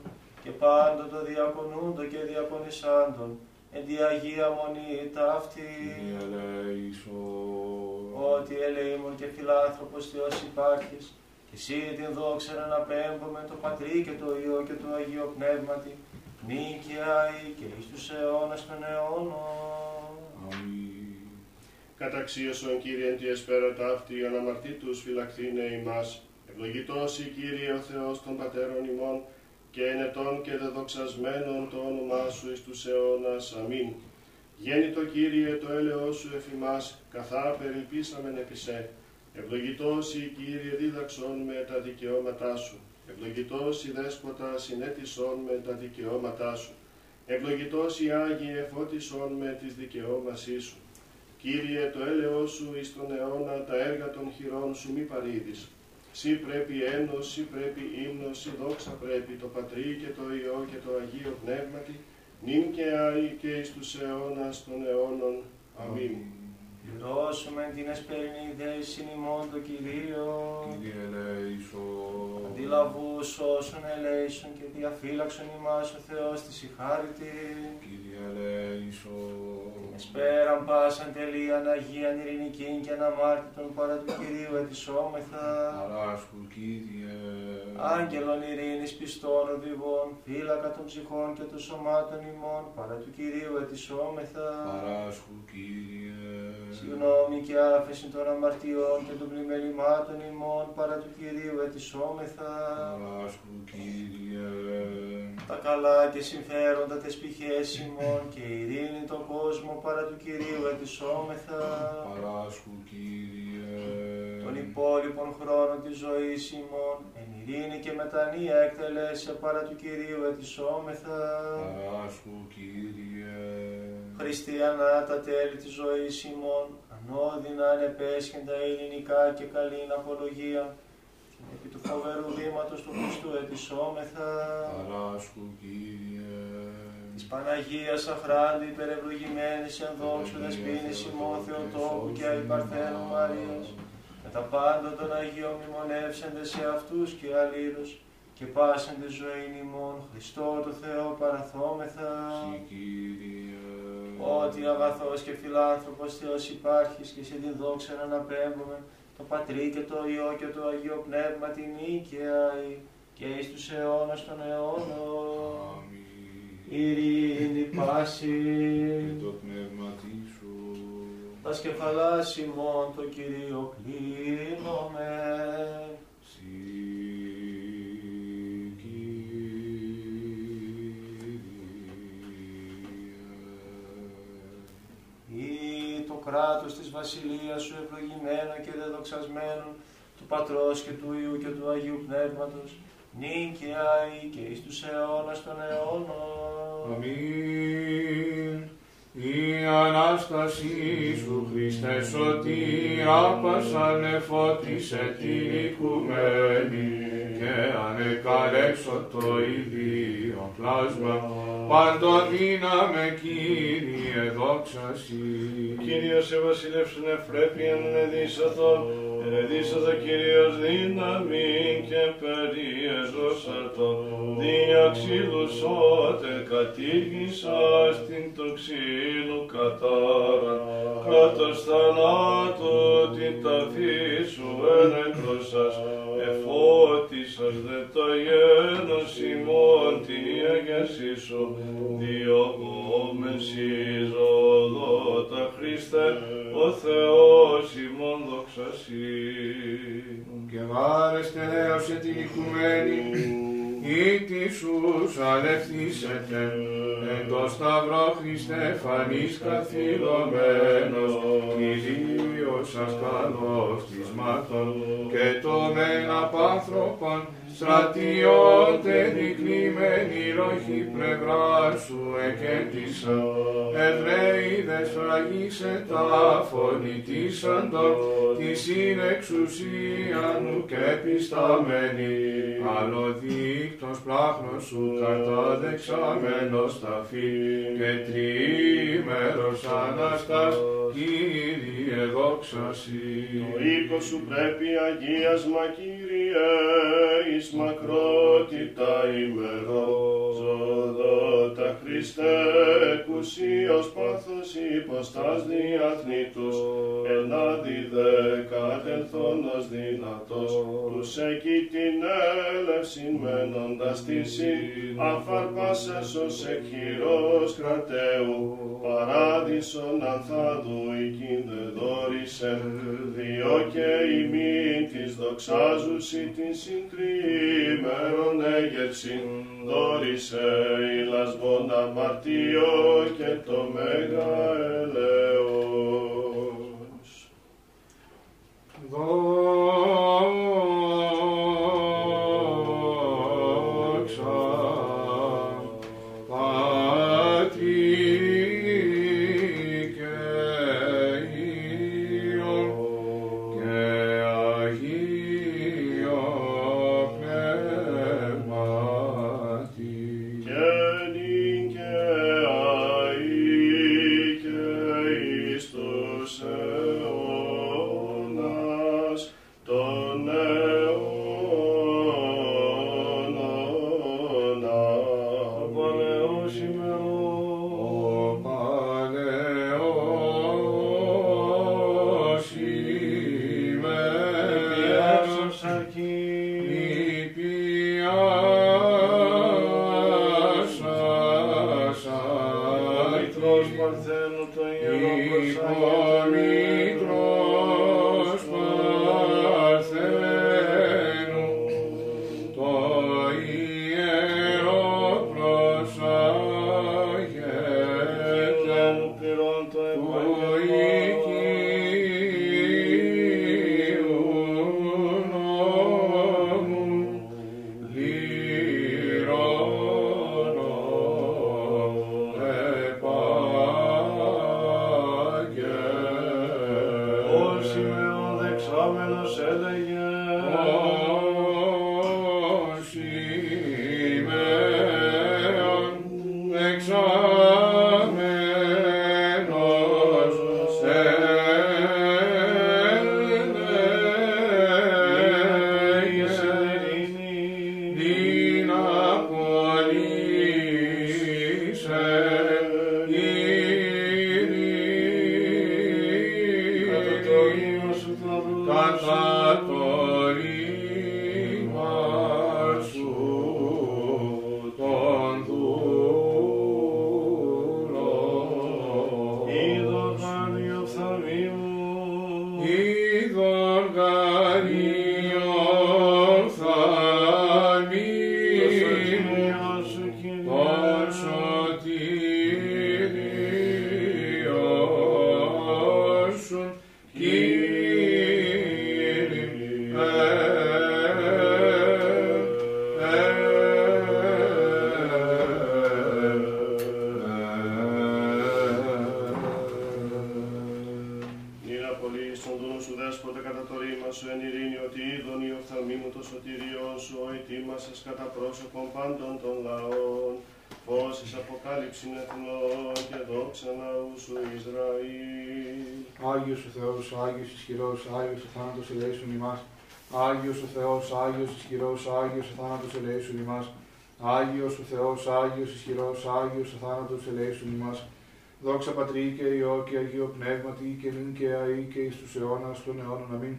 και πάντων των διακονούντων και διακονισάντων εν τη Αγία Μονή ταύτη. Κύριε ελέησον. Ότι ελεήμων και φιλάνθρωπος Θεός υπάρχεις και εσύ την δόξα να αναπέμπουμε το Πατρί και το Υιό και το Αγίο Πνεύματι νίκαια ή και εις τους αιώνας των αιώνων. Αμήν. Καταξίωσον Κύριε τη εσπέρα ταύτη, αναμαρτήτους φυλακτήνε ημάς. Ευλογητός η Κύριε ο Θεός των πατέρων ημών, και ενετών και δεδοξασμένων το όνομά σου εις τους αιώνας. Αμήν. Γέννητο Κύριε το έλεος σου εφημάς, καθά περιπίσαμεν επί σε. Ευλογητός η Κύριε δίδαξον με τα δικαιώματά σου. Ευλογητός η Δέσποτα συνέτησον με τα δικαιώματά σου. Ευλογητός η Άγιε εφώτισον με τις δικαιώμασή σου. Κύριε, το έλεος σου εις τον αιώνα τα έργα των χειρών σου μη παρήδεις. Σύ πρέπει ένος, σύ πρέπει ύμνος, σύ δόξα πρέπει το Πατρί και το Υιό και το Αγίο Πνεύματι, νυν και άη και εις τους αιώνας των αιώνων. Αμήν. Πληρώσουμε την εσπερινή δέση ημών το Κυρίο. Κύριε ελέησον. Αντιλαβούς όσων ελέησον και διαφύλαξον ημάς ο Θεός της ηχάρητη. Κύριε ελέησον. Εσπέραν πάσαν τελείαν Αγίαν ειρηνικήν και αναμάρτητον παρά του Κυρίου ετισόμεθα. Παράσχου, Κύριε. Άγγελων ειρήνης πιστών οδηγών, φύλακα των ψυχών και των σωμάτων ημών, παρά του Κυρίου ετισόμεθα. Παράσχου, Κύριε. Συγγνώμη και άφεση των αμαρτιών και των πλημελημάτων ημών, παρά του Κυρίου ετισόμεθα. Παράσχου, Κύριε. Τα καλά και συμφέροντα τες πηχές ημών και η ειρήνη τον κόσμο, παρά του Κυρίου ετισόμεθα. Παράσχου, Κύριε. Των υπόλοιπων χρόνων της ζωής ημών, εν ειρήνη και μετανία εκτελέσε παρά του Κυρίου ετισόμεθα. Παράσχου, Κύριε. Χριστιανά τα τέλη της ζωής ημών, ανώδυνα ανεπέσχεντα ειρηνικά και καλήν απολογία, την επί του φοβερού βήματος του Χριστού ετισόμεθα. Παράσχου, Κύριε. Της Παναγίας αχράντη υπερευλογημένης εν δόξου δεσποίνης ημών Θεοτόκου και αϊπαρθένου Μαρίας, με τα πάντα των Αγίων μνημονεύσεντε σε αυτούς και αλλήλους, και πάσεντε ζωήν ημών, Χριστό το Θεό παραθόμεθα. Συ, Κύριε. Ότι αγαθός και φιλάνθρωπος Θεός υπάρχεις και σε την δόξα να αναπέμπουμε το Πατρί και το Υιό και το Αγίο Πνεύμα την νίκαια και εις τους αιώνας των αιώνων. Αμήν. Ειρήνη πάση. Και το πνεύμα σου. Τα σκεφαλάς ημών το Κυρίο κλείνομαι. Κράτος της βασιλείας σου ευλογημένο και δεδοξασμένο του Πατρός και του Υιού και του Αγίου Πνεύματος νυν και αεί και εις τους αιώνας των αιώνων. Αμήν. Η Ανάστασή σου, Χριστέ σωτήρα, πάσαν εφώτισε την οικουμένη και ανεκαλέξω το ίδιο πλάσμα, πάντο δύναμε Κύριε δόξα Συ. Κύριος σε βασιλεύσουν ευπρέπειαν ενεδίσατο, ενεδίσατο Κύριος δύναμη και περιεζώσατο, δια ξύλου σώτε κατήργησα στην το ξύλου κατάρα, κράτος θανάτου την ταφή σου ενεκρόσας, εφώτισας δε το γένος ημών την αγιασή σου, αλευθύσετε, εν το σταυρό Χριστέ φανείς καθυλωμένος, Κυρίως σας καλός της μάτων, και τον ένα πάνθρωπον, στρατιώτε δικλειμένη ροχή πλευρά σου εκέντησα, Εβραίοι δε σφραγίσε τα φωνητήσαντον, της συνεξουσία νου και πισταμένη, άλλο δίκτος πράχνος σου καταδεξαμένος ταφή, και τριήμερος Αναστάς, Κύριε δόξα Σοι. Το οίκο σου πρέπει αγίασμα Κύριε, εις μακρότητα ημερών. Ζωδότα Χριστέ, εκουσίως πάθος υποστάς διαθνήτους, ελάδι δε κατελθόνος δυνατός, τους εκεί την έλευση μένοντας τη σύ, αφαρπάσες ως εκχειρός κρατέου, παράδεισον ανθάδου οικίνδε δόρισεν, διό και ημί της δοξάζουσι την συντριήμερον έγερσιν, δόρισε η λασβόν αμαρτίο και το μέγα Θεός, Άγιος ισχυρός, Άγιος ο θάνατος ελέησον ημάς. Δόξα Πατρί και Υιό και Αγίο Πνεύματι και νυν και αεί και εις τους αιώνας των αιώνων. Αμήν.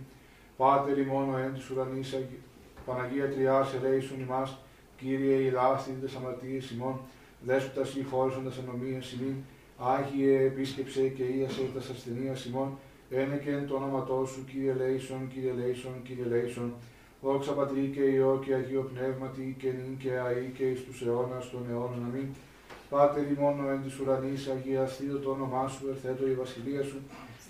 Πάτερ ημών ο εν της ουρανής, Αγι- Παναγία Τριάς ελέησον ημάς. Κύριε ηλάστη τες αμαρτίες ημών, δέσποτας ή χώρισοντας ανομίας ημίν, Άγιε επίσκεψε και ίασε τας ασθενείας ημών, ένεκεν το όνοματό σου, Κύριε Λέησον, Κύριε Λέησον, Κύριε Λέησον, Δόξα Πατρί και Υιό και Αγίο Πνεύματι και νυν και αεί και εις τους αιώνας των αιώνων. Αμήν. Πάτερ ημών εν της ουρανής, αγιαστείτο το όνομά σου, ερθέτω η βασιλεία σου,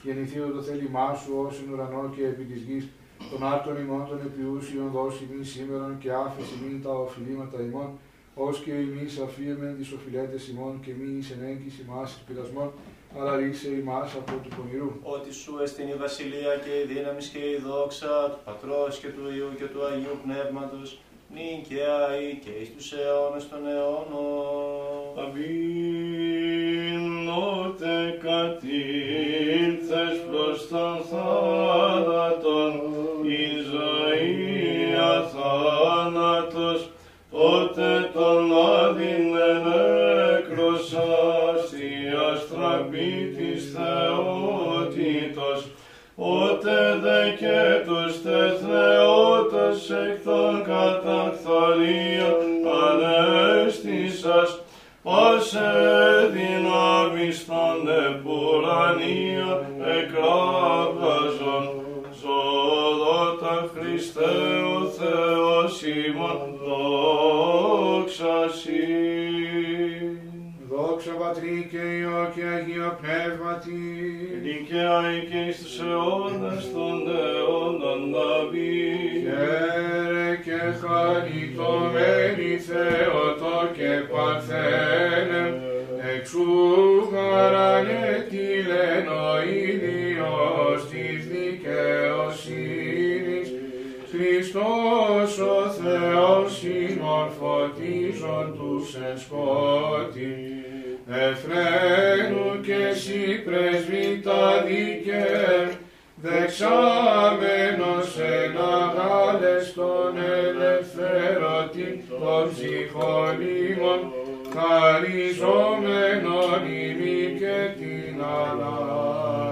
γεννηθείτο το θέλημά σου, ως εν ουρανό και επί της γης, των άρτων ημών των επιούσιων δώσει μην σήμερον και άφεση μην τα οφειλήματα ημών, ως και εμείς αφίεμεν τις οφειλέτες ημών και μη εις ενέγκης ημάς εις πειρασμών, αλλά ρίξε ημάς από του πονηρού. Ότι σου εστιν η βασιλεία και η δύναμη και η δόξα του Πατρός και του Υιού και του Αγίου Πνεύματος, νυν και αεί και εις τους αιώνες των αιώνων. Αμήν, ότε κατήλθες προς τον θάνατον, η ζωή αθάνατος, τότε τον και τους τεθνεώτες εκ των καταφθορίων ανέστησας, πάσε δυνάμεις Πατρί και Υιό και Αγίο Πνεύματι, Δικαίαει και εις τους αιώνας των αιώνων Αμήν. Χαίρε και χαριτωμένη Θεότο και Παρθένε, εξού χαρανετήλεν ο ήλιος της δικαιοσύνης, Χριστός ο Θεός συμμορφωτίζον τους εν σκότη, Εφραίνου και εσύ πρεσβύτα δίκαι, δεξάμενος εν αγάλες των ελευθερωτή των ψυχολίμων, χαριζόμενον ημί και την Ανάσταση.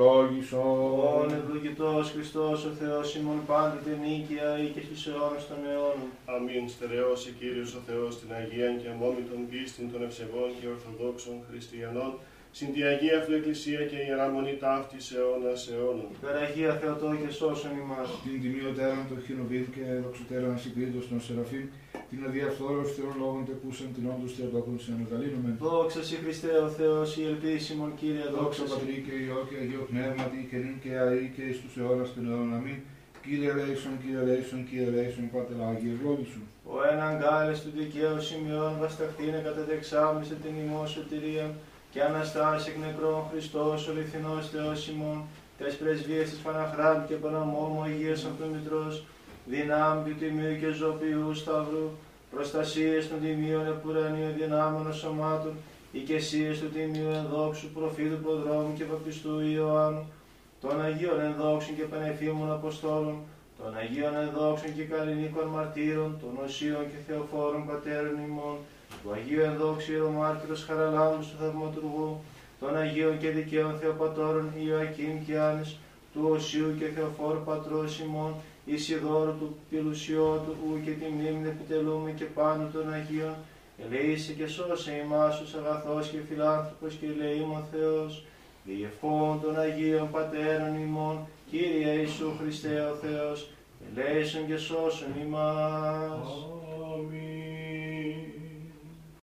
Ευλόγησον. όν ευλογητός Χριστός ο Θεός ημών πάντοτε νίκαια ή και στους αιώνες των αιώνων. Αμήν. Στερεώσει Κύριος ο Θεός την Αγία και αμόμη των πίστην των ευσεβών και ορθοδόξων χριστιανών, συν τη Αγία Αυτού Εκκλησία και Ιερά Μονή ταύτης αιώνας αιώνων. Περαγία Θεοτό και σώσον ημάς. την τιμιωτέραν των χειροβίλ και δοξωτέραν συγκρίτως των Σεραφείμ, την αδιαφθόρος θεών λόγων τεκούσαν την όντως θεοτόκον συνανογαλύνομεν. Δόξα Συ Χριστέ ο Θεός, η ελπίσιμον Κύριε, Δόξα δόξα Συ. Πατρί και Υιό και Αγίο Πνεύματι και νυν και αεί και εις τους αιώνας των αιώνων. Αμήν. Κύριε Λέησον, Κύριε Λέησον, Κύριε Λέησον, Πάτερ Άγιε ευλόγησον. Ο έναν γκάλες του δικαίου σημειών βασταχτήνε κατά δεξάμισε την ημών σωτηρία και αναστάσει εκ νεκρών Χριστός ο λιθινός Θεός ημών, τες πρεσβείες της Παναχράντ και Παναμόμου Αγίας Αυτομητρός, δυνάμει του Τιμίου και Ζωπιού Σταυρού, προστασίες των Τιμίων Επουρανίων δυνάμεων σωμάτων, οικεσίες του Τιμίου Ενδόξου Προφήτου Προδρόμου και Παπιστού Ιωάννου, των Αγίων Ενδόξων και Πανεφήμων Αποστόλων, των Αγίων Ενδόξων και Καλλινίκων Μαρτύρων, των Οσίων και Θεοφόρων Πατέρων ημών, του Αγίου Ενδόξου Ιερομάρτυρος Χαραλάμους του Θαυματουργού, των Αγίων και Δικαίων Θεοπατώρων Ιωακήμ και Άνης, του Οσίου και Θεοφόρου Πατρός ημών, Ισιδόρου του Πιλουσιώτου, ου και τη μνήμη επιτελούμε και πάνω των Αγίων, ελεήσει και σώσε ημάς τους αγαθός και φιλάνθρωπος και ελεήμων Θεός, διευχών των Αγίων Πατέρων ημών, Κύριε Ιησού Χριστέ ο Θεός, ελέησον και σώσον ημάς.